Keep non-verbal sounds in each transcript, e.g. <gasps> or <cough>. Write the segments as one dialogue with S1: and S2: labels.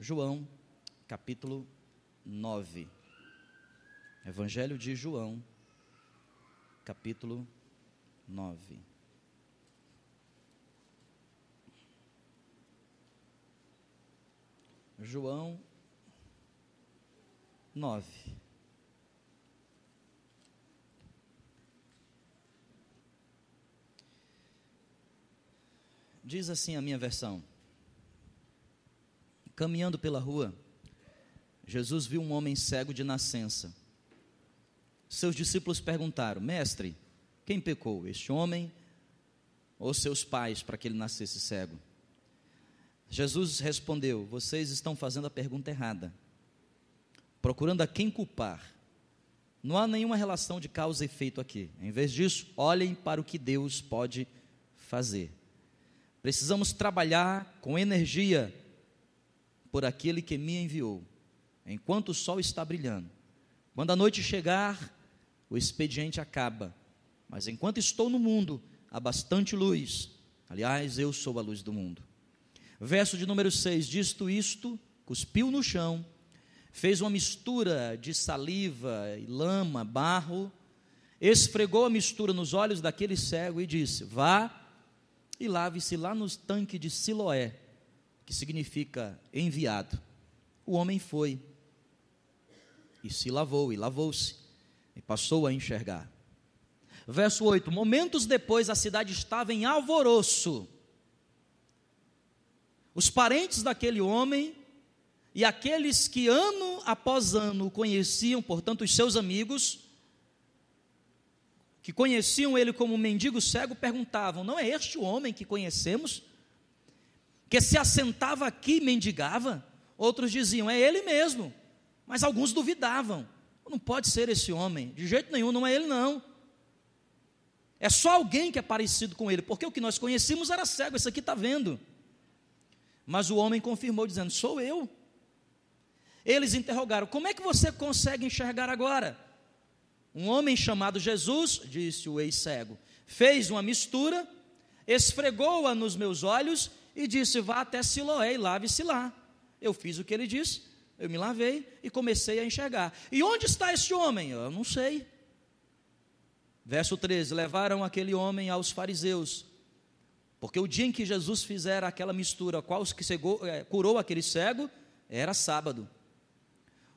S1: João, capítulo 9. Evangelho de João, capítulo 9. João 9. Diz assim a minha versão. Caminhando pela rua, Jesus viu um homem cego de nascença. Seus discípulos perguntaram: Mestre, quem pecou, este homem ou seus pais, para que ele nascesse cego? Jesus respondeu: Vocês estão fazendo a pergunta errada, procurando a quem culpar. Não há nenhuma relação de causa e efeito aqui. Em vez disso, olhem para o que Deus pode fazer. Precisamos trabalhar com energia por aquele que me enviou, enquanto o sol está brilhando. Quando a noite chegar, o expediente acaba. Mas enquanto estou no mundo, há bastante luz. Aliás, eu sou a luz do mundo. Verso de número 6: Disto isto, cuspiu no chão, fez uma mistura de saliva lama, barro, esfregou a mistura nos olhos daquele cego e disse: Vá e lave-se lá no tanque de Siloé que significa enviado. O homem foi e se lavou, e lavou-se, e passou a enxergar. Verso 8: Momentos depois a cidade estava em alvoroço. Os parentes daquele homem e aqueles que ano após ano o conheciam, portanto, os seus amigos, que conheciam ele como mendigo cego, perguntavam: Não é este o homem que conhecemos? Que se assentava aqui e mendigava. Outros diziam, é ele mesmo. Mas alguns duvidavam. Não pode ser esse homem, de jeito nenhum, não é ele não. É só alguém que é parecido com ele, porque o que nós conhecíamos era cego, esse aqui está vendo. Mas o homem confirmou, dizendo: Sou eu. Eles interrogaram: Como é que você consegue enxergar agora? Um homem chamado Jesus, disse o ex-cego, fez uma mistura, esfregou-a nos meus olhos e disse: Vá até Siloé e lave-se lá. Eu fiz o que ele disse, eu me lavei e comecei a enxergar. E onde está este homem? Eu não sei. Verso 13: Levaram aquele homem aos fariseus, porque o dia em que Jesus fizera aquela mistura, qual que cegou, é, curou aquele cego, era sábado.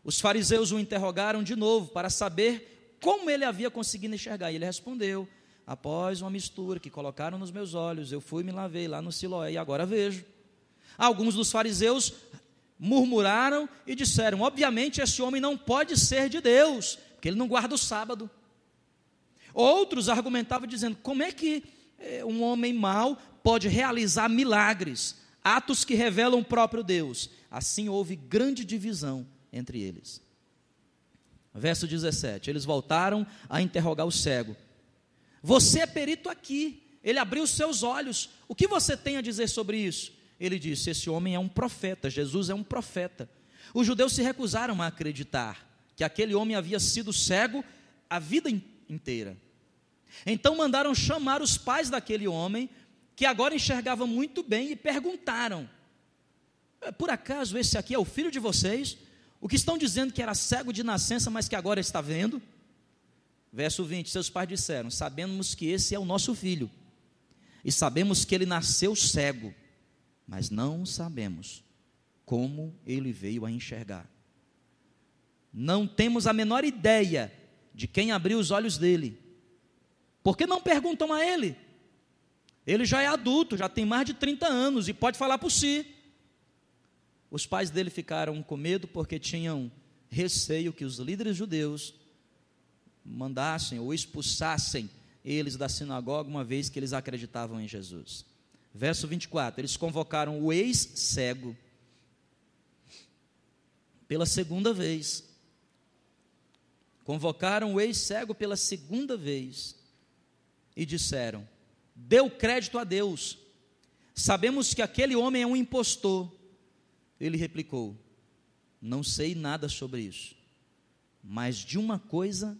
S1: Os fariseus o interrogaram de novo para saber como ele havia conseguido enxergar. E ele respondeu: Após uma mistura que colocaram nos meus olhos, eu fui e me lavei lá no Siloé e agora vejo. Alguns dos fariseus murmuraram e disseram: Obviamente, esse homem não pode ser de Deus, porque ele não guarda o sábado. Outros argumentavam dizendo: Como é que eh, um homem mau pode realizar milagres, atos que revelam o próprio Deus? Assim houve grande divisão entre eles. Verso 17: Eles voltaram a interrogar o cego. Você é perito aqui. Ele abriu seus olhos. O que você tem a dizer sobre isso? Ele disse: Esse homem é um profeta. Jesus é um profeta. Os judeus se recusaram a acreditar que aquele homem havia sido cego a vida inteira. Então mandaram chamar os pais daquele homem, que agora enxergava muito bem, e perguntaram: Por acaso esse aqui é o filho de vocês? O que estão dizendo que era cego de nascença, mas que agora está vendo? Verso 20: Seus pais disseram: Sabemos que esse é o nosso filho, e sabemos que ele nasceu cego, mas não sabemos como ele veio a enxergar. Não temos a menor ideia de quem abriu os olhos dele. Por que não perguntam a ele? Ele já é adulto, já tem mais de 30 anos e pode falar por si. Os pais dele ficaram com medo porque tinham receio que os líderes judeus mandassem ou expulsassem eles da sinagoga, uma vez que eles acreditavam em Jesus. Verso 24: eles convocaram o ex-cego pela segunda vez. Convocaram o ex-cego pela segunda vez e disseram: Deu crédito a Deus. Sabemos que aquele homem é um impostor. Ele replicou: Não sei nada sobre isso, mas de uma coisa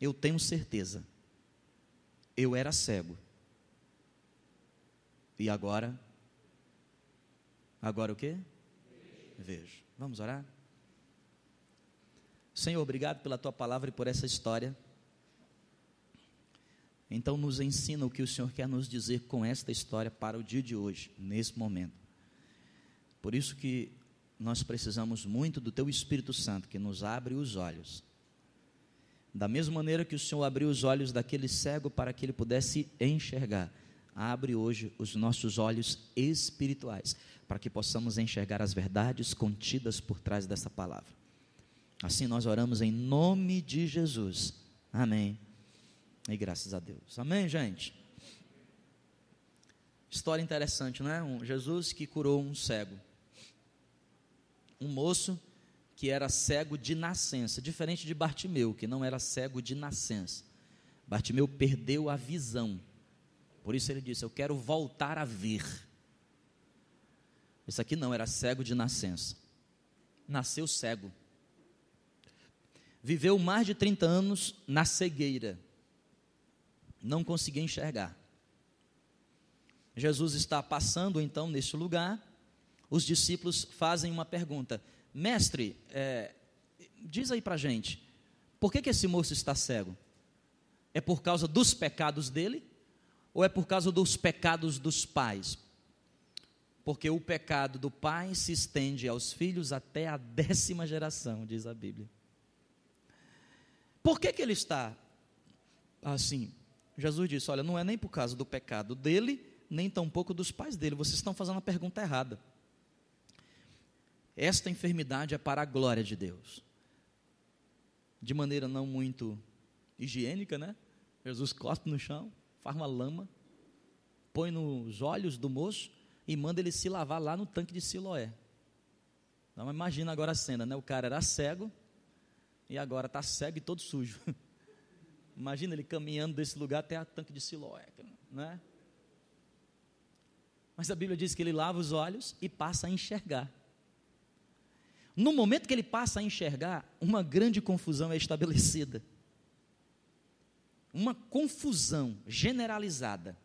S1: eu tenho certeza. Eu era cego. E agora? Agora o quê? vejo. Vamos orar? Senhor, obrigado pela tua palavra e por essa história. Então, nos ensina o que o Senhor quer nos dizer com esta história para o dia de hoje, nesse momento. Por isso que nós precisamos muito do Teu Espírito Santo, que nos abre os olhos. Da mesma maneira que o Senhor abriu os olhos daquele cego para que ele pudesse enxergar, abre hoje os nossos olhos espirituais, para que possamos enxergar as verdades contidas por trás dessa palavra. Assim nós oramos em nome de Jesus. Amém. E graças a Deus. Amém, gente? História interessante, não é? Um Jesus que curou um cego. Um moço que era cego de nascença, diferente de Bartimeu, que não era cego de nascença. Bartimeu perdeu a visão. Por isso ele disse: Eu quero voltar a ver. Esse aqui não era cego de nascença. Nasceu cego. Viveu mais de 30 anos na cegueira não conseguia enxergar. Jesus está passando então nesse lugar, os discípulos fazem uma pergunta: Mestre, é, diz aí para gente, por que, que esse moço está cego? É por causa dos pecados dele? Ou é por causa dos pecados dos pais? Porque o pecado do pai se estende aos filhos até a décima geração, diz a Bíblia. Por que, que ele está assim? Jesus disse: Olha, não é nem por causa do pecado dele, nem tampouco dos pais dele. Vocês estão fazendo a pergunta errada. Esta enfermidade é para a glória de Deus. De maneira não muito higiênica, né? Jesus corta no chão, faz uma lama, põe nos olhos do moço e manda ele se lavar lá no tanque de Siloé. Então imagina agora a cena, né? O cara era cego e agora está cego e todo sujo. <laughs> Imagina ele caminhando desse lugar até a tanque de Siloé, né? Mas a Bíblia diz que ele lava os olhos e passa a enxergar. No momento que ele passa a enxergar, uma grande confusão é estabelecida. Uma confusão generalizada.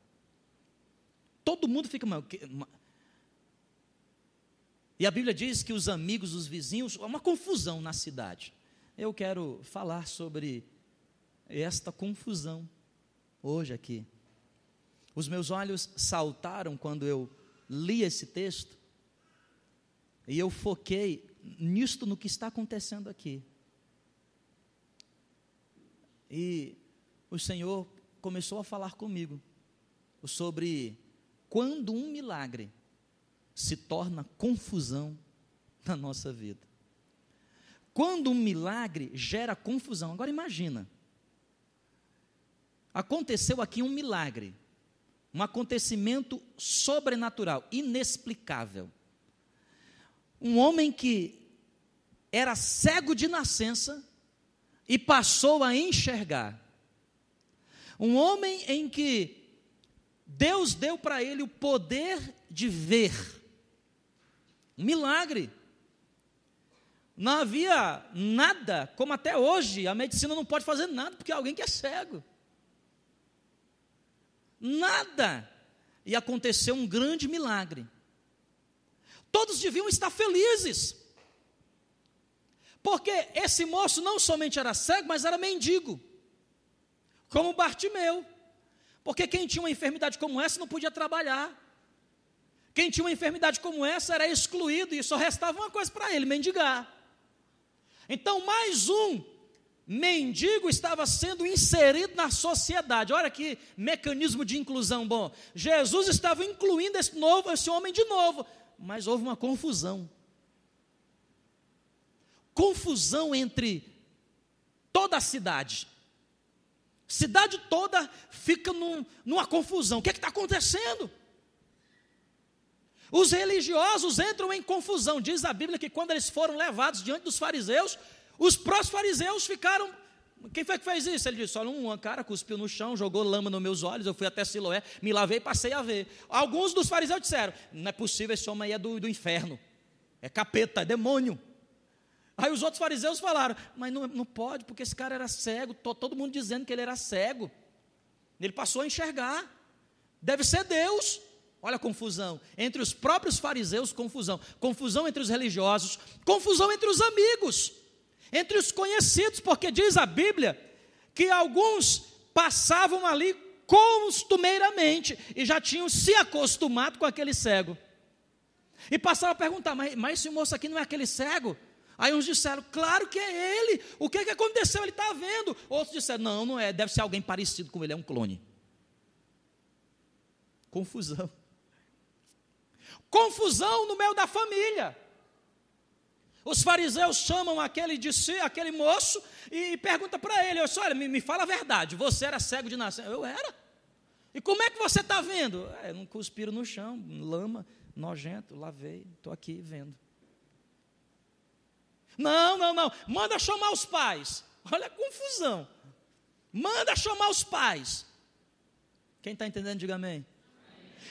S1: Todo mundo fica. E a Bíblia diz que os amigos, os vizinhos, há uma confusão na cidade. Eu quero falar sobre esta confusão hoje aqui. Os meus olhos saltaram quando eu li esse texto e eu foquei nisto no que está acontecendo aqui. E o Senhor começou a falar comigo sobre quando um milagre se torna confusão na nossa vida. Quando um milagre gera confusão. Agora imagina, Aconteceu aqui um milagre, um acontecimento sobrenatural, inexplicável. Um homem que era cego de nascença e passou a enxergar. Um homem em que Deus deu para ele o poder de ver. Um milagre. Não havia nada, como até hoje, a medicina não pode fazer nada porque alguém que é cego. Nada. E aconteceu um grande milagre. Todos deviam estar felizes. Porque esse moço não somente era cego, mas era mendigo. Como Bartimeu. Porque quem tinha uma enfermidade como essa não podia trabalhar. Quem tinha uma enfermidade como essa era excluído e só restava uma coisa para ele: mendigar. Então, mais um mendigo estava sendo inserido na sociedade. Olha que mecanismo de inclusão bom. Jesus estava incluindo esse novo, esse homem de novo, mas houve uma confusão. Confusão entre toda a cidade. Cidade toda fica num, numa confusão. O que é está acontecendo? Os religiosos entram em confusão. Diz a Bíblia que quando eles foram levados diante dos fariseus, os próprios fariseus ficaram. Quem foi que fez isso? Ele disse: Olha, um cara cuspiu no chão, jogou lama nos meus olhos, eu fui até Siloé, me lavei e passei a ver. Alguns dos fariseus disseram: Não é possível, esse homem aí é do, do inferno, é capeta, é demônio. Aí os outros fariseus falaram: Mas não, não pode, porque esse cara era cego, todo mundo dizendo que ele era cego. Ele passou a enxergar, deve ser Deus. Olha a confusão. Entre os próprios fariseus, confusão. Confusão entre os religiosos, confusão entre os amigos, entre os conhecidos, porque diz a Bíblia que alguns passavam ali costumeiramente e já tinham se acostumado com aquele cego. E passaram a perguntar: mas, mas esse moço aqui não é aquele cego? Aí uns disseram, claro que é ele. O que, que aconteceu? Ele está vendo. Outros disseram, não, não é, deve ser alguém parecido com ele, é um clone. Confusão. Confusão no meio da família. Os fariseus chamam aquele de si, aquele moço, e pergunta para ele: olha, me, me, fala a verdade, você era cego de nascer? Eu era. E como é que você está vendo? É, não cuspiro no chão, lama, nojento, lavei, estou aqui vendo. Não, não, não. Manda chamar os pais. Olha a confusão. Manda chamar os pais. Quem está entendendo, diga amém.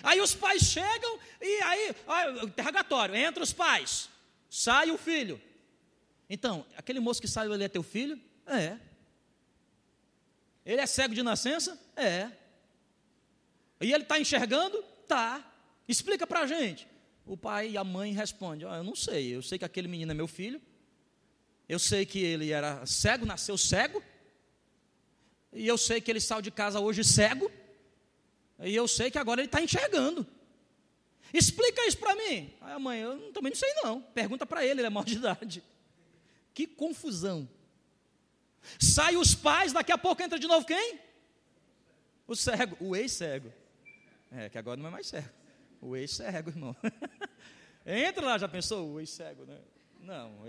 S1: Aí os pais chegam e aí, interrogatório, entra os pais, sai o filho. Então, aquele moço que saiu ali é teu filho? É. Ele é cego de nascença? É. E ele está enxergando? Tá. Explica para a gente. O pai e a mãe respondem: oh, Eu não sei, eu sei que aquele menino é meu filho, eu sei que ele era cego, nasceu cego. E eu sei que ele saiu de casa hoje cego. E eu sei que agora ele está enxergando. Explica isso para mim. Aí a mãe, eu também não sei não. Pergunta para ele, ele é maior de <laughs> idade. Que confusão. Sai os pais, daqui a pouco entra de novo quem? O cego, o ex-cego. É, que agora não é mais cego. O ex-cego, irmão. <laughs> entra lá, já pensou? O ex-cego, né? Não,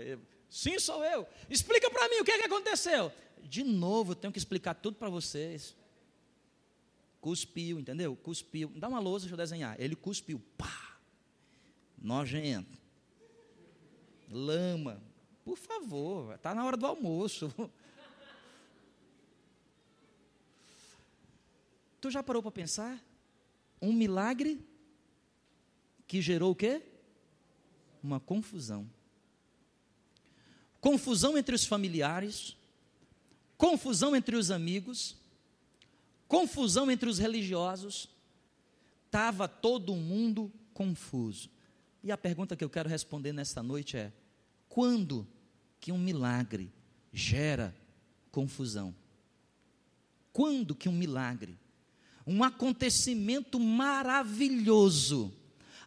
S1: Sim, sou eu. Explica para mim o que, é que aconteceu. De novo, eu tenho que explicar tudo para vocês. Cuspiu, entendeu? Cuspiu. Dá uma lousa, deixa eu desenhar. Ele cuspiu. Pá! Nojento. Lama. Por favor, está na hora do almoço. <laughs> Tu já parou para pensar? Um milagre que gerou o quê? Uma confusão confusão entre os familiares, confusão entre os amigos, confusão entre os religiosos, estava todo mundo confuso. E a pergunta que eu quero responder nesta noite é: quando que um milagre gera confusão? Quando que um milagre, um acontecimento maravilhoso,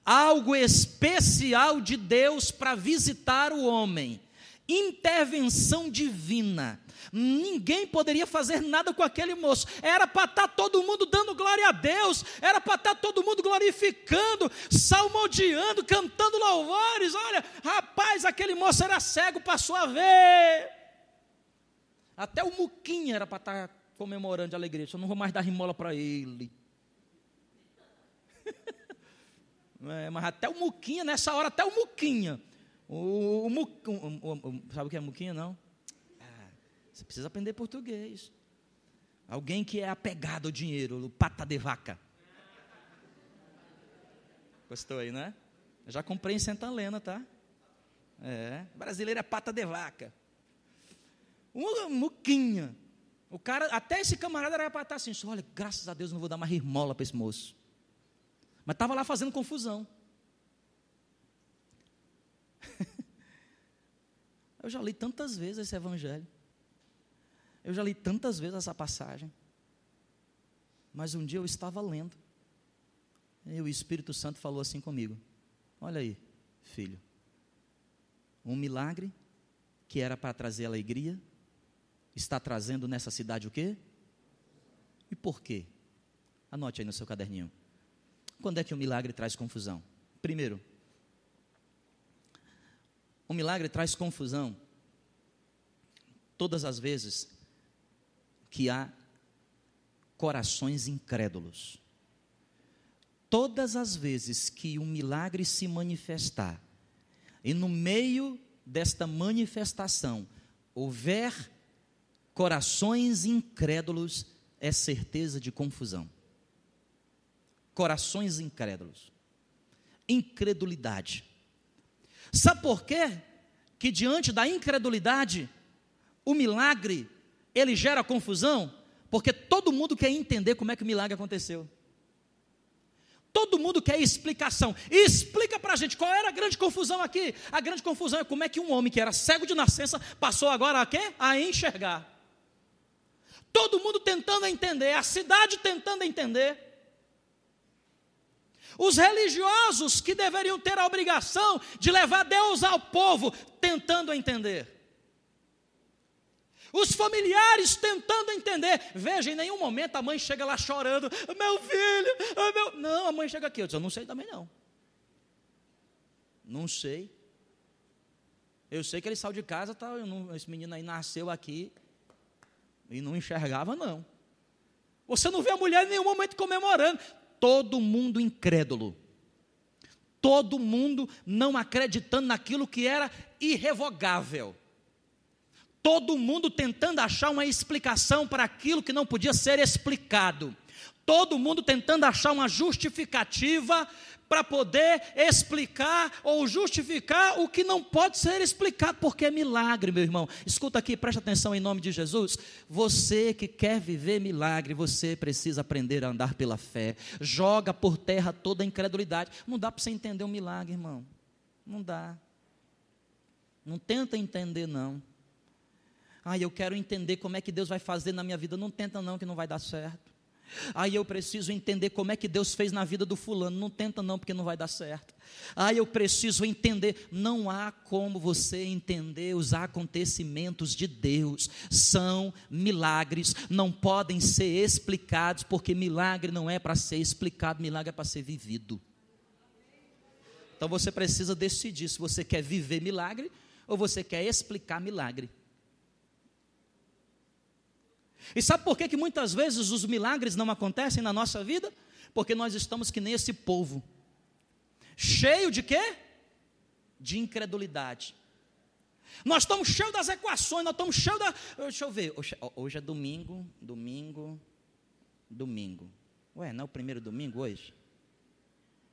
S1: algo especial de Deus para visitar o homem, intervenção divina. Ninguém poderia fazer nada com aquele moço. Era para estar tá todo mundo dando glória a Deus, era para estar tá todo mundo glorificando, salmodiando, cantando louvores. Olha, rapaz, aquele moço era cego, passou a ver. Até o Muquinha era para estar tá comemorando de alegria. Eu não vou mais dar rimola para ele. <laughs> É, mas até o Muquinha, nessa hora, até o Muquinha o, o, o, sabe o que é muquinha, não? Ah, você precisa aprender português. Alguém que é apegado ao dinheiro, o pata de vaca. Gostou aí, né? Eu já comprei em Santa Helena, tá? É, brasileiro é pata de vaca. Uma muquinha. O cara, até esse camarada era para estar assim, olha, graças a Deus não vou dar mais rirmola para esse moço. Mas estava lá fazendo confusão. <laughs> Eu já li tantas vezes esse evangelho. Eu já li tantas vezes essa passagem. Mas um dia eu estava lendo. E o Espírito Santo falou assim comigo: Olha aí, filho. Um milagre que era para trazer alegria, está trazendo nessa cidade o quê? E por quê? Anote aí no seu caderninho. Quando é que o milagre traz confusão? Primeiro, o milagre traz confusão todas as vezes que há corações incrédulos. Todas as vezes que um milagre se manifestar, e no meio desta manifestação houver corações incrédulos, é certeza de confusão. Corações incrédulos. Incredulidade Sabe por quê? Que diante da incredulidade, o milagre, ele gera confusão, porque todo mundo quer entender como é que o milagre aconteceu. Todo mundo quer explicação. Explica para a gente qual era a grande confusão aqui. A grande confusão é como é que um homem que era cego de nascença passou agora a quê? A enxergar. Todo mundo tentando entender, a cidade tentando entender. Os religiosos que deveriam ter a obrigação de levar Deus ao povo, tentando entender. Os familiares tentando entender. Veja, em nenhum momento a mãe chega lá chorando: Meu filho, meu. Não, a mãe chega aqui. Eu disse: Eu não sei também não. Não sei. Eu sei que ele saiu de casa, tá, não, esse menino aí nasceu aqui e não enxergava, não. Você não vê a mulher em nenhum momento comemorando. Todo mundo incrédulo. Todo mundo não acreditando naquilo que era irrevogável todo mundo tentando achar uma explicação para aquilo que não podia ser explicado. Todo mundo tentando achar uma justificativa para poder explicar ou justificar o que não pode ser explicado, porque é milagre, meu irmão. Escuta aqui, preste atenção em nome de Jesus. Você que quer viver milagre, você precisa aprender a andar pela fé. Joga por terra toda a incredulidade. Não dá para você entender um milagre, irmão. Não dá. Não tenta entender, não. Ai, eu quero entender como é que Deus vai fazer na minha vida. Não tenta não que não vai dar certo. Aí eu preciso entender como é que Deus fez na vida do fulano. Não tenta não, porque não vai dar certo. Aí eu preciso entender. Não há como você entender os acontecimentos de Deus. São milagres, não podem ser explicados, porque milagre não é para ser explicado, milagre é para ser vivido. Então você precisa decidir se você quer viver milagre ou você quer explicar milagre. E sabe por que, que muitas vezes os milagres não acontecem na nossa vida? Porque nós estamos que nem esse povo. Cheio de quê? De incredulidade. Nós estamos cheios das equações, nós estamos cheios da. Deixa eu ver, hoje é domingo, domingo, domingo. Ué, não é o primeiro domingo hoje?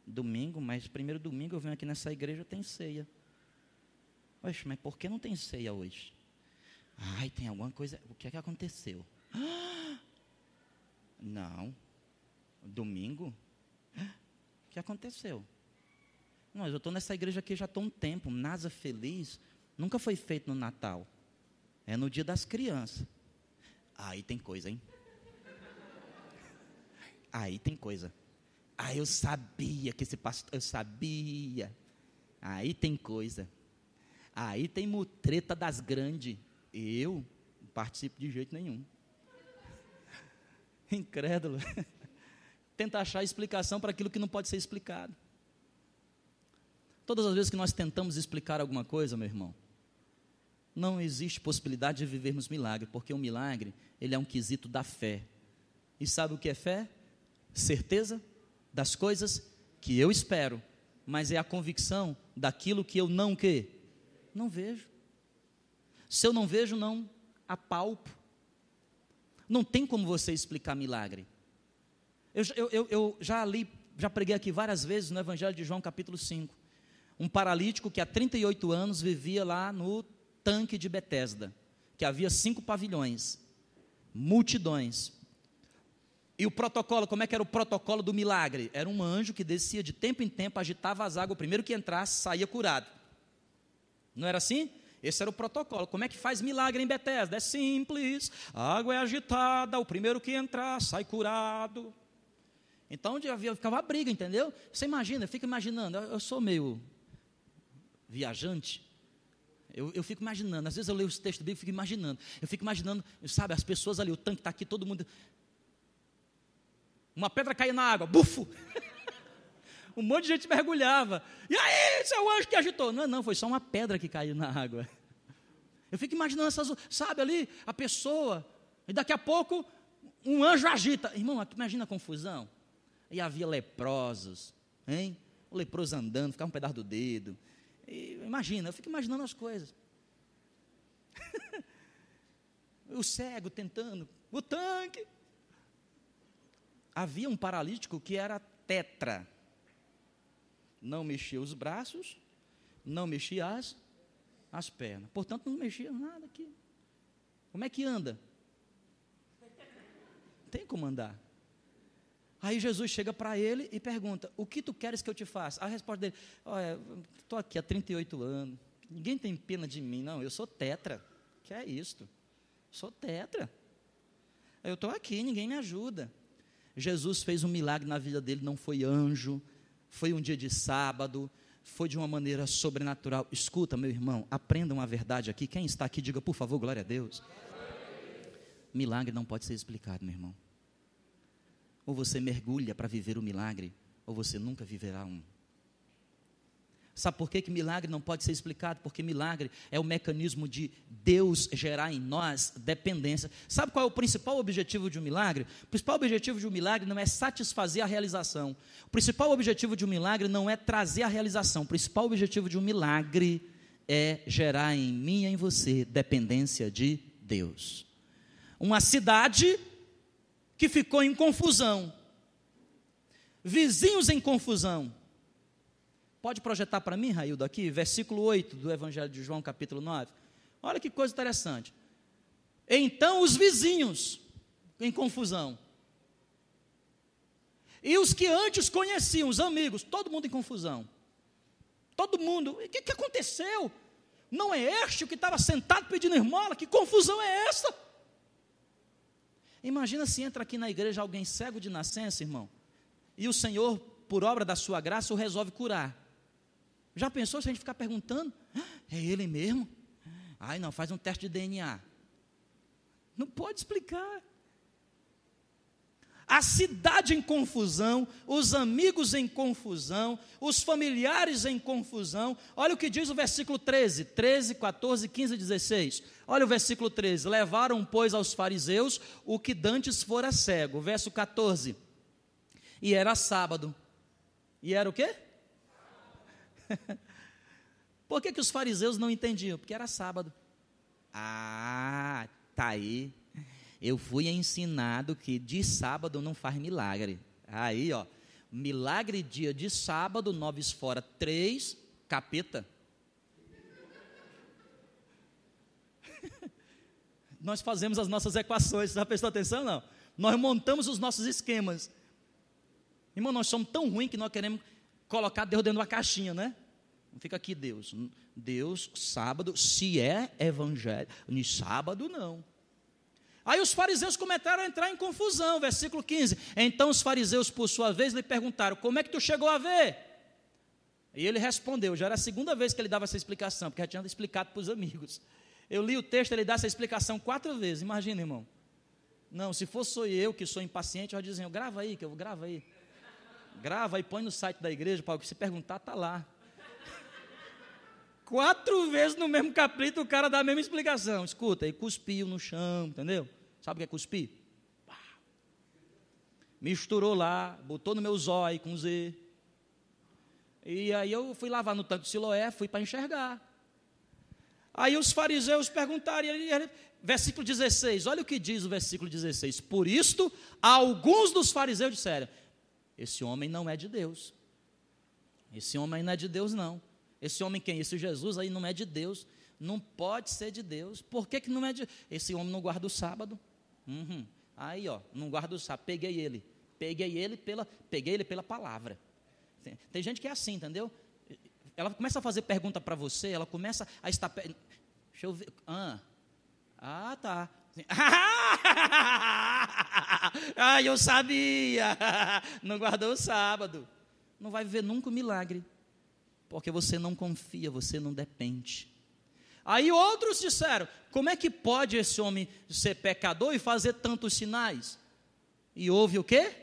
S1: Domingo, mas primeiro domingo eu venho aqui nessa igreja, tem ceia. Oxe, mas por que não tem ceia hoje? Ai, tem alguma coisa. O que é que aconteceu? <gasps> Não. Domingo? O <gasps> que aconteceu? Não, eu estou nessa igreja aqui já estou um tempo. Nasa Feliz nunca foi feito no Natal. É no dia das crianças. Aí tem coisa, hein? <laughs> Aí tem coisa. Ah, eu sabia que esse pastor, eu sabia. Aí tem coisa. Aí tem mutreta das grandes. Eu não participo de jeito nenhum. <laughs> Incrédulo. <laughs> Tenta achar explicação para aquilo que não pode ser explicado. Todas as vezes que nós tentamos explicar alguma coisa, meu irmão, não existe possibilidade de vivermos milagre, porque o milagre, ele é um quesito da fé. E sabe o que é fé? Certeza das coisas que eu espero, mas é a convicção daquilo que eu não que não vejo. Se eu não vejo, não apalpo. Não tem como você explicar milagre. Eu, eu, eu, eu já li, já preguei aqui várias vezes no Evangelho de João, capítulo 5. Um paralítico que há 38 anos vivia lá no tanque de Betesda, que havia cinco pavilhões, multidões. E o protocolo, como é que era o protocolo do milagre? Era um anjo que descia de tempo em tempo, agitava as águas, o primeiro que entrasse saía curado. Não era assim? Esse era o protocolo. Como é que faz milagre em Betesda? É simples. A água é agitada, o primeiro que entrar sai curado. Então havia, ficava a briga, entendeu? Você imagina, fica imaginando. Eu, eu sou meio viajante. Eu, eu, fico imaginando, às vezes eu leio os textos bíblicos e fico imaginando. Eu fico imaginando, sabe, as pessoas ali, o tanque está aqui, todo mundo. Uma pedra caía na água, bufo! <laughs> um monte de gente mergulhava. E aí, seu anjo que agitou? Não, não, foi só uma pedra que caiu na água. Eu fico imaginando essas, sabe ali, a pessoa, e daqui a pouco um anjo agita. Irmão, imagina a confusão. E havia leprosos, hein? O leproso andando, ficava um pedaço do dedo. E, imagina, eu fico imaginando as coisas. <laughs> o cego tentando, o tanque. Havia um paralítico que era tetra não mexia os braços, não mexia as, as pernas. Portanto, não mexia nada aqui. Como é que anda? Tem como andar. Aí Jesus chega para ele e pergunta: O que tu queres que eu te faça? A resposta dele: Olha, estou aqui há 38 anos, ninguém tem pena de mim, não, eu sou tetra. Que é isto? Sou tetra. Eu estou aqui, ninguém me ajuda. Jesus fez um milagre na vida dele, não foi anjo, foi um dia de sábado, foi de uma maneira sobrenatural. Escuta, meu irmão, aprenda uma verdade aqui. Quem está aqui, diga por favor, glória a Deus. Milagre não pode ser explicado, meu irmão. Ou você mergulha para viver o milagre, ou você nunca viverá um. Sabe por que, que milagre não pode ser explicado? Porque milagre é o mecanismo de Deus gerar em nós dependência. Sabe qual é o principal objetivo de um milagre? O principal objetivo de um milagre não é satisfazer a realização. O principal objetivo de um milagre não é trazer a realização. O principal objetivo de um milagre é gerar em mim e em você dependência de Deus. Uma cidade que ficou em confusão, vizinhos em confusão Pode projetar para mim, Raildo, aqui, versículo 8 do Evangelho de João, capítulo 9. Olha que coisa interessante. Então os vizinhos, em confusão. E os que antes conheciam, os amigos, todo mundo em confusão. Todo mundo, o que, que aconteceu? Não é este o que estava sentado pedindo esmola? Que confusão é essa? Imagina se entra aqui na igreja alguém cego de nascença, irmão, e o Senhor, por obra da sua graça, o resolve curar. Já pensou se a gente ficar perguntando? É ele mesmo? Ai, não, faz um teste de DNA. Não pode explicar. A cidade em confusão, os amigos em confusão, os familiares em confusão. Olha o que diz o versículo 13, 13, 14, 15 e 16. Olha o versículo 13. Levaram, pois, aos fariseus o que dantes fora cego. Verso 14. E era sábado. E era o quê? <laughs> Por que, que os fariseus não entendiam? Porque era sábado. Ah, tá aí. Eu fui ensinado que de sábado não faz milagre. Aí, ó. Milagre dia de sábado, nove fora, três, capeta. <laughs> nós fazemos as nossas equações, já prestou atenção? Não. Nós montamos os nossos esquemas. Irmão, nós somos tão ruins que nós queremos colocar Deus dentro de uma caixinha, né? Não fica aqui Deus. Deus, sábado, se é evangelho. No sábado, não. Aí os fariseus começaram a entrar em confusão, versículo 15. Então os fariseus, por sua vez, lhe perguntaram: Como é que tu chegou a ver? E ele respondeu, já era a segunda vez que ele dava essa explicação, porque já tinha explicado para os amigos. Eu li o texto, ele dá essa explicação quatro vezes, imagina, irmão. Não, se fosse eu que sou impaciente, eu ia dizer, grava aí, que eu grava aí. Grava e põe no site da igreja, para o que se perguntar, está lá. Quatro vezes no mesmo capítulo o cara dá a mesma explicação. Escuta, ele cuspiu no chão, entendeu? Sabe o que é cuspir? Misturou lá, botou no meu zóio com Z. E aí eu fui lavar no tanque de Siloé, fui para enxergar. Aí os fariseus perguntaram, versículo 16, olha o que diz o versículo 16. Por isto, alguns dos fariseus disseram: Esse homem não é de Deus. Esse homem não é de Deus, não. Esse homem quem? Esse Jesus aí não é de Deus. Não pode ser de Deus. Por que, que não é de Esse homem não guarda o sábado. Uhum. Aí, ó, não guarda o sábado. Peguei ele. Peguei ele pela, peguei ele pela palavra. Tem, tem gente que é assim, entendeu? Ela começa a fazer pergunta para você, ela começa a estar. Deixa eu ver. Ah, ah tá. <laughs> ah, eu sabia! <laughs> Não guardou o sábado. Não vai viver nunca o milagre porque você não confia, você não depende. Aí outros disseram: como é que pode esse homem ser pecador e fazer tantos sinais? E houve o quê?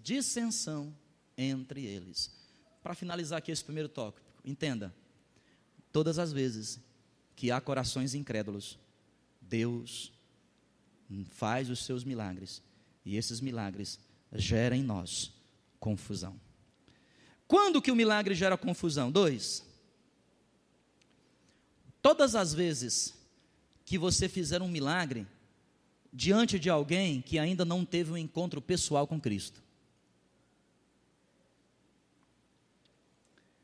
S1: Dissensão entre eles. Para finalizar aqui esse primeiro tópico, entenda: todas as vezes que há corações incrédulos, Deus faz os seus milagres, e esses milagres geram em nós confusão. Quando que o milagre gera confusão? Dois. Todas as vezes que você fizer um milagre diante de alguém que ainda não teve um encontro pessoal com Cristo.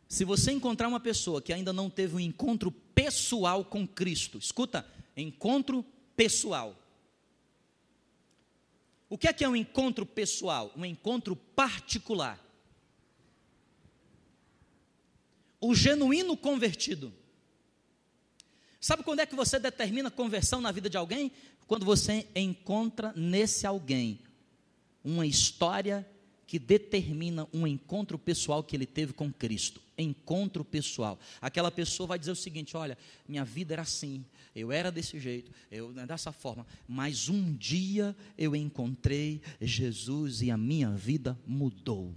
S1: Se você encontrar uma pessoa que ainda não teve um encontro pessoal com Cristo, escuta, encontro pessoal. O que é que é um encontro pessoal? Um encontro particular. O genuíno convertido. Sabe quando é que você determina conversão na vida de alguém? Quando você encontra nesse alguém uma história que determina um encontro pessoal que ele teve com Cristo. Encontro pessoal. Aquela pessoa vai dizer o seguinte: olha, minha vida era assim, eu era desse jeito, eu né, dessa forma, mas um dia eu encontrei Jesus e a minha vida mudou.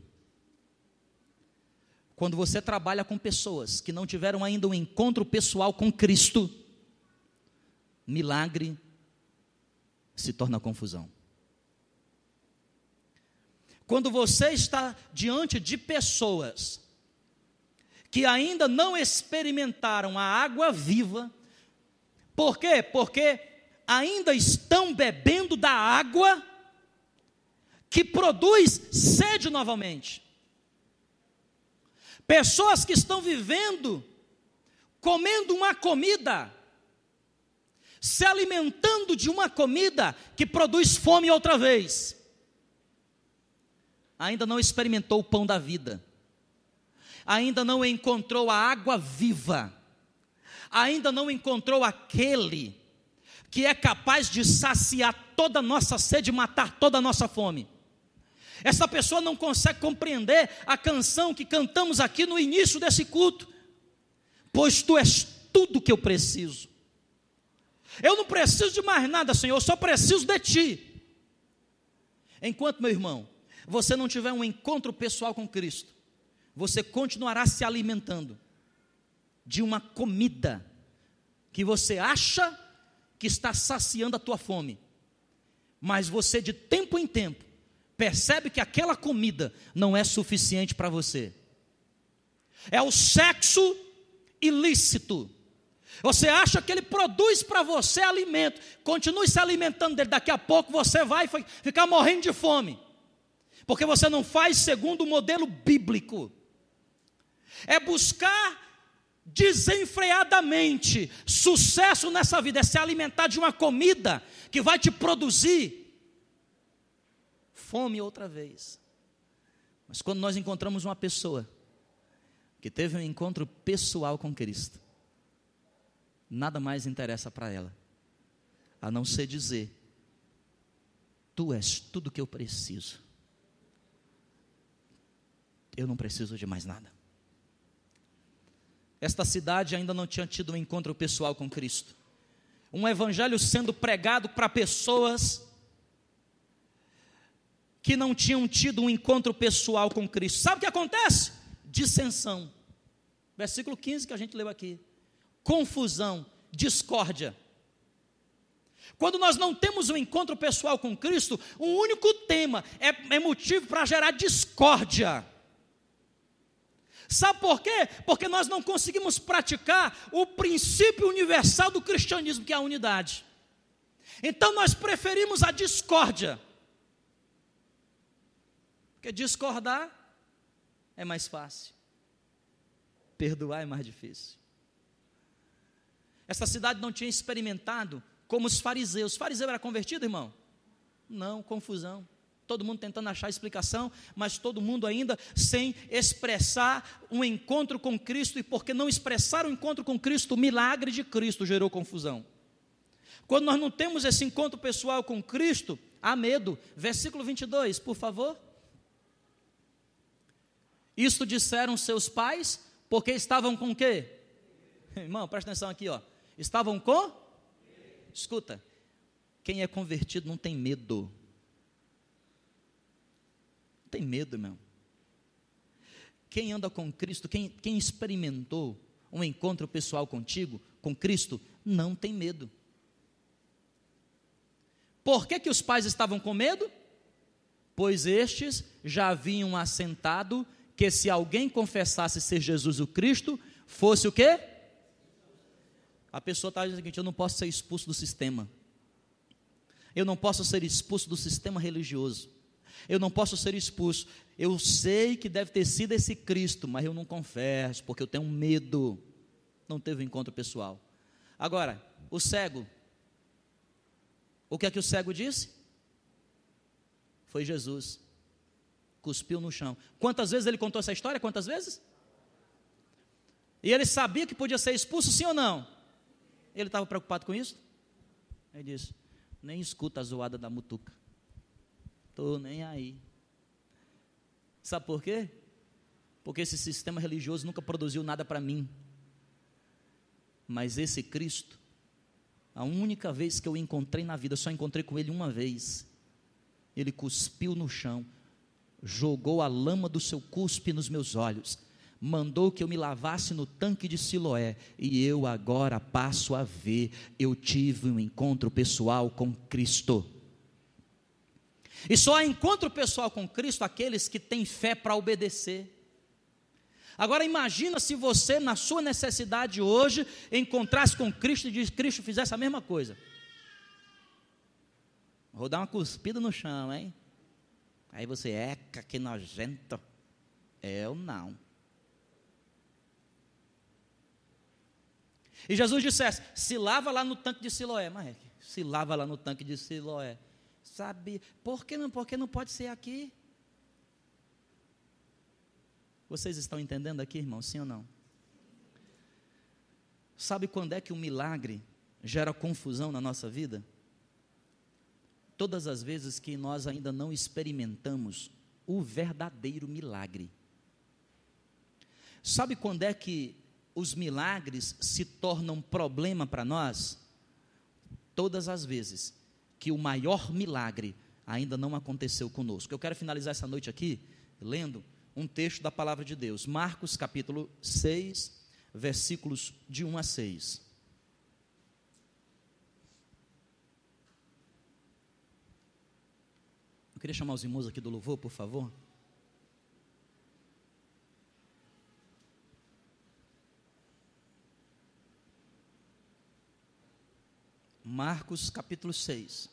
S1: Quando você trabalha com pessoas que não tiveram ainda um encontro pessoal com Cristo, milagre se torna confusão. Quando você está diante de pessoas que ainda não experimentaram a água viva, por quê? Porque ainda estão bebendo da água que produz sede novamente. Pessoas que estão vivendo, comendo uma comida, se alimentando de uma comida que produz fome outra vez ainda não experimentou o pão da vida, ainda não encontrou a água viva, ainda não encontrou aquele que é capaz de saciar toda a nossa sede e matar toda a nossa fome. Essa pessoa não consegue compreender a canção que cantamos aqui no início desse culto, pois tu és tudo que eu preciso. Eu não preciso de mais nada, Senhor, eu só preciso de ti. Enquanto, meu irmão, você não tiver um encontro pessoal com Cristo, você continuará se alimentando de uma comida que você acha que está saciando a tua fome, mas você de tempo em tempo percebe que aquela comida não é suficiente para você. É o sexo ilícito. Você acha que ele produz para você alimento, continue se alimentando dele, daqui a pouco você vai ficar morrendo de fome porque você não faz segundo o modelo bíblico. É buscar desenfreadamente sucesso nessa vida, é se alimentar de uma comida que vai te produzir fome outra vez. Mas quando nós encontramos uma pessoa que teve um encontro pessoal com Cristo, nada mais interessa para ela, a não ser dizer: Tu és tudo que eu preciso eu não preciso de mais nada. Esta cidade ainda não tinha tido um encontro pessoal com Cristo. Um evangelho sendo pregado para pessoas que não tinham tido um encontro pessoal com Cristo. Sabe o que acontece? Dissensão. Versículo 15 que a gente leu aqui. Confusão, discórdia. Quando nós não temos um encontro pessoal com Cristo, o um único tema é, é motivo para gerar discórdia. Sabe por quê? Porque nós não conseguimos praticar o princípio universal do cristianismo, que é a unidade. Então nós preferimos a discórdia. Porque discordar é mais fácil. Perdoar é mais difícil. Essa cidade não tinha experimentado como os fariseus. Os fariseus era convertido, irmão? Não, confusão todo mundo tentando achar explicação, mas todo mundo ainda sem expressar um encontro com Cristo, e porque não expressar o um encontro com Cristo, o milagre de Cristo gerou confusão. Quando nós não temos esse encontro pessoal com Cristo, há medo. Versículo 22, por favor. Isto disseram seus pais, porque estavam com quê? Irmão, presta atenção aqui, ó. Estavam com? Escuta, quem é convertido não tem medo tem medo, irmão. Quem anda com Cristo, quem, quem experimentou um encontro pessoal contigo, com Cristo, não tem medo. Por que, que os pais estavam com medo? Pois estes já haviam assentado que se alguém confessasse ser Jesus o Cristo, fosse o quê? A pessoa está dizendo o seguinte: eu não posso ser expulso do sistema. Eu não posso ser expulso do sistema religioso eu não posso ser expulso. Eu sei que deve ter sido esse Cristo, mas eu não confesso, porque eu tenho medo. Não teve um encontro pessoal. Agora, o cego. O que é que o cego disse? Foi Jesus. Cuspiu no chão. Quantas vezes ele contou essa história? Quantas vezes? E ele sabia que podia ser expulso, sim ou não? Ele estava preocupado com isso? Ele disse: Nem escuta a zoada da mutuca. Estou nem aí. Sabe por quê? Porque esse sistema religioso nunca produziu nada para mim. Mas esse Cristo, a única vez que eu encontrei na vida, só encontrei com ele uma vez. Ele cuspiu no chão, jogou a lama do seu cuspe nos meus olhos, mandou que eu me lavasse no tanque de Siloé, e eu agora passo a ver. Eu tive um encontro pessoal com Cristo. E só há encontro pessoal com Cristo aqueles que têm fé para obedecer. Agora imagina se você, na sua necessidade hoje, encontrasse com Cristo e Cristo fizesse a mesma coisa. Vou dar uma cuspida no chão, hein? Aí você, eca, que nojento. Eu não. E Jesus dissesse: se lava lá no tanque de Siloé. Mas se lava lá no tanque de Siloé. Sabe, por que não, por que não pode ser aqui? Vocês estão entendendo aqui, irmão? Sim ou não? Sabe quando é que o milagre gera confusão na nossa vida? Todas as vezes que nós ainda não experimentamos o verdadeiro milagre. Sabe quando é que os milagres se tornam problema para nós? Todas as vezes que o maior milagre ainda não aconteceu conosco. Eu quero finalizar essa noite aqui lendo um texto da palavra de Deus. Marcos capítulo 6, versículos de 1 a 6. Eu queria chamar os irmãos aqui do louvor, por favor. Marcos capítulo 6.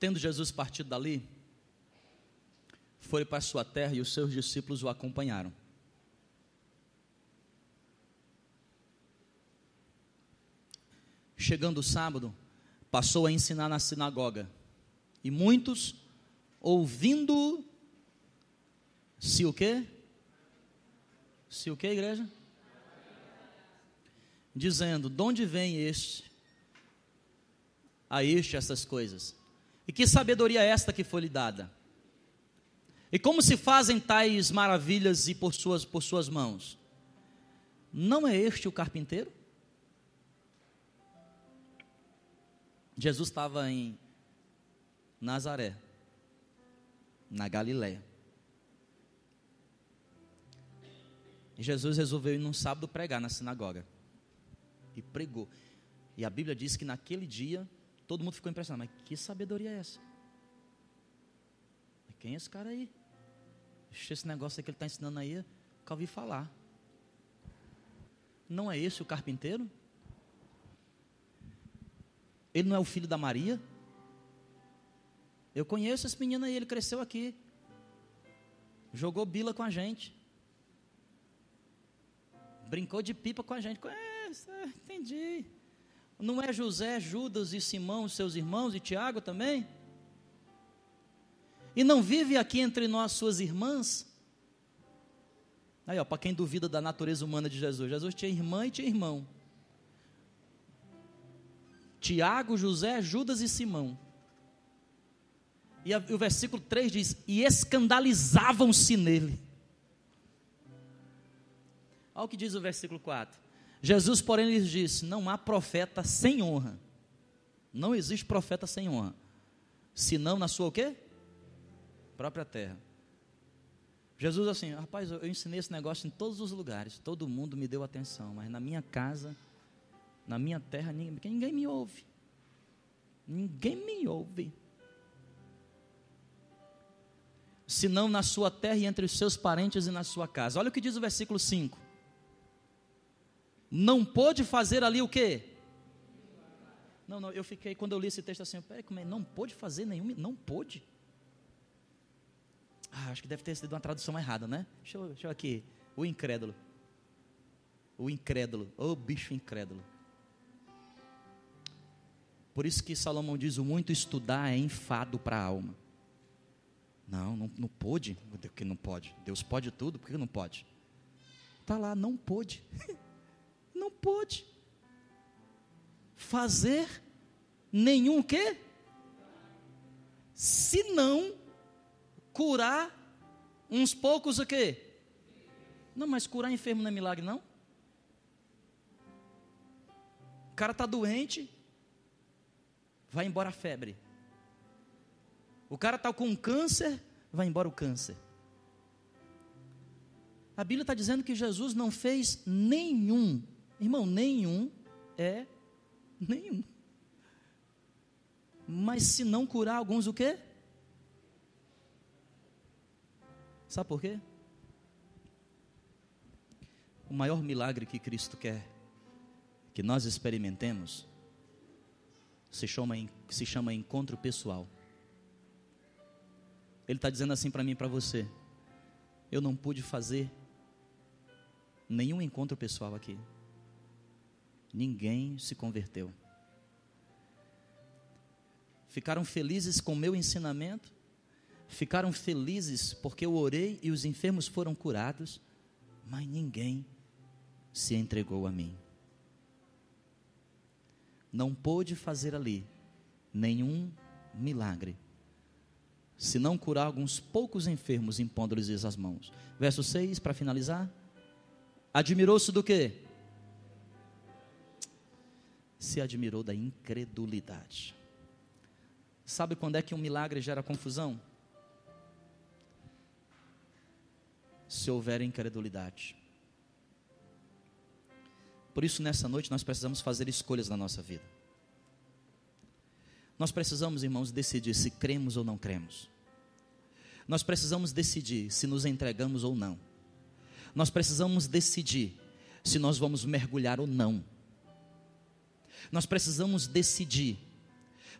S1: Tendo Jesus partido dali, foi para sua terra e os seus discípulos o acompanharam. Chegando o sábado, passou a ensinar na sinagoga. E muitos, ouvindo, se o quê? Se o quê, igreja? Dizendo, de onde vem este? A este essas coisas. E que sabedoria é esta que foi lhe dada? E como se fazem tais maravilhas e por suas, por suas mãos? Não é este o carpinteiro? Jesus estava em Nazaré, na Galiléia. E Jesus resolveu ir num sábado pregar na sinagoga. E pregou. E a Bíblia diz que naquele dia Todo mundo ficou impressionado. Mas que sabedoria é essa? Quem é esse cara aí? Esse negócio aí que ele está ensinando aí, nunca ouvi falar. Não é esse o carpinteiro? Ele não é o filho da Maria? Eu conheço esse menino aí, ele cresceu aqui. Jogou bila com a gente. Brincou de pipa com a gente. Conheço, entendi. Não é José, Judas e Simão, seus irmãos, e Tiago também? E não vive aqui entre nós suas irmãs? Aí, ó, para quem duvida da natureza humana de Jesus, Jesus tinha irmã e tinha irmão. Tiago, José, Judas e Simão. E o versículo 3 diz: E escandalizavam-se nele. Olha o que diz o versículo 4. Jesus, porém, lhes disse: Não há profeta sem honra. Não existe profeta sem honra. Senão na sua o quê? Própria terra. Jesus assim, rapaz, eu ensinei esse negócio em todos os lugares, todo mundo me deu atenção, mas na minha casa, na minha terra, ninguém, ninguém me ouve. Ninguém me ouve. Senão na sua terra e entre os seus parentes e na sua casa. Olha o que diz o versículo 5 não pôde fazer ali o quê? Não, não, eu fiquei, quando eu li esse texto assim, peraí, como é? Não pôde fazer nenhum, não pôde? Ah, acho que deve ter sido uma tradução errada, né? Deixa eu, deixa eu aqui, o incrédulo. O incrédulo, o bicho incrédulo. Por isso que Salomão diz: o muito estudar é enfado para a alma. Não, não, não pôde. que não pode? Deus pode tudo, por que não pode? Está lá, não pôde. <laughs> não pôde. Fazer nenhum quê? Se não curar uns poucos o quê? Não, mas curar enfermo não é milagre, não? O cara está doente, vai embora a febre. O cara está com câncer, vai embora o câncer. A Bíblia está dizendo que Jesus não fez nenhum, irmão, nenhum é nenhum. Mas se não curar alguns, o quê? Sabe por quê? O maior milagre que Cristo quer que nós experimentemos se chama, se chama encontro pessoal. Ele está dizendo assim para mim e para você: eu não pude fazer nenhum encontro pessoal aqui. Ninguém se converteu. Ficaram felizes com o meu ensinamento, ficaram felizes porque eu orei e os enfermos foram curados, mas ninguém se entregou a mim não pôde fazer ali nenhum milagre, se não curar alguns poucos enfermos impondo-lhes as mãos. Verso 6, para finalizar. Admirou-se do quê? Se admirou da incredulidade. Sabe quando é que um milagre gera confusão? Se houver incredulidade. Por isso, nessa noite, nós precisamos fazer escolhas na nossa vida. Nós precisamos, irmãos, decidir se cremos ou não cremos. Nós precisamos decidir se nos entregamos ou não. Nós precisamos decidir se nós vamos mergulhar ou não. Nós precisamos decidir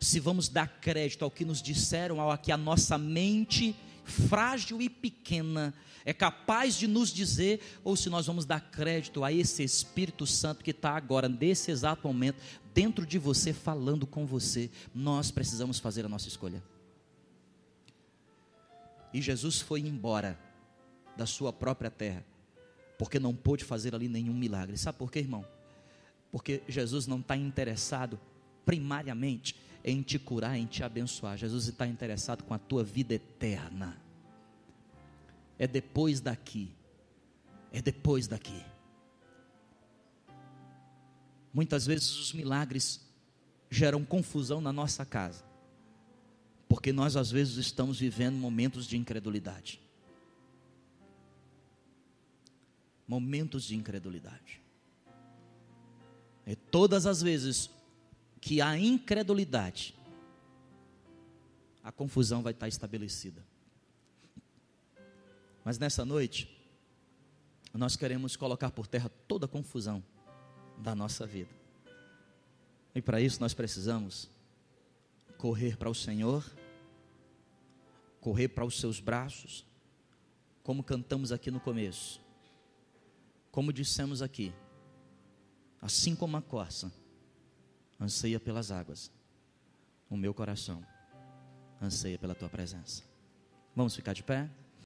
S1: se vamos dar crédito ao que nos disseram, ao que a nossa mente frágil e pequena é capaz de nos dizer, ou se nós vamos dar crédito a esse Espírito Santo que está agora, nesse exato momento, dentro de você, falando com você. Nós precisamos fazer a nossa escolha. E Jesus foi embora da sua própria terra, porque não pôde fazer ali nenhum milagre. Sabe por quê, irmão? Porque Jesus não está interessado, primariamente, em te curar, em te abençoar. Jesus está interessado com a tua vida eterna. É depois daqui. É depois daqui. Muitas vezes os milagres geram confusão na nossa casa. Porque nós às vezes estamos vivendo momentos de incredulidade. Momentos de incredulidade. E todas as vezes que há incredulidade, a confusão vai estar estabelecida. Mas nessa noite, nós queremos colocar por terra toda a confusão da nossa vida. E para isso nós precisamos correr para o Senhor, correr para os seus braços, como cantamos aqui no começo. Como dissemos aqui, assim como a corça anseia pelas águas, o meu coração anseia pela tua presença. Vamos ficar de pé?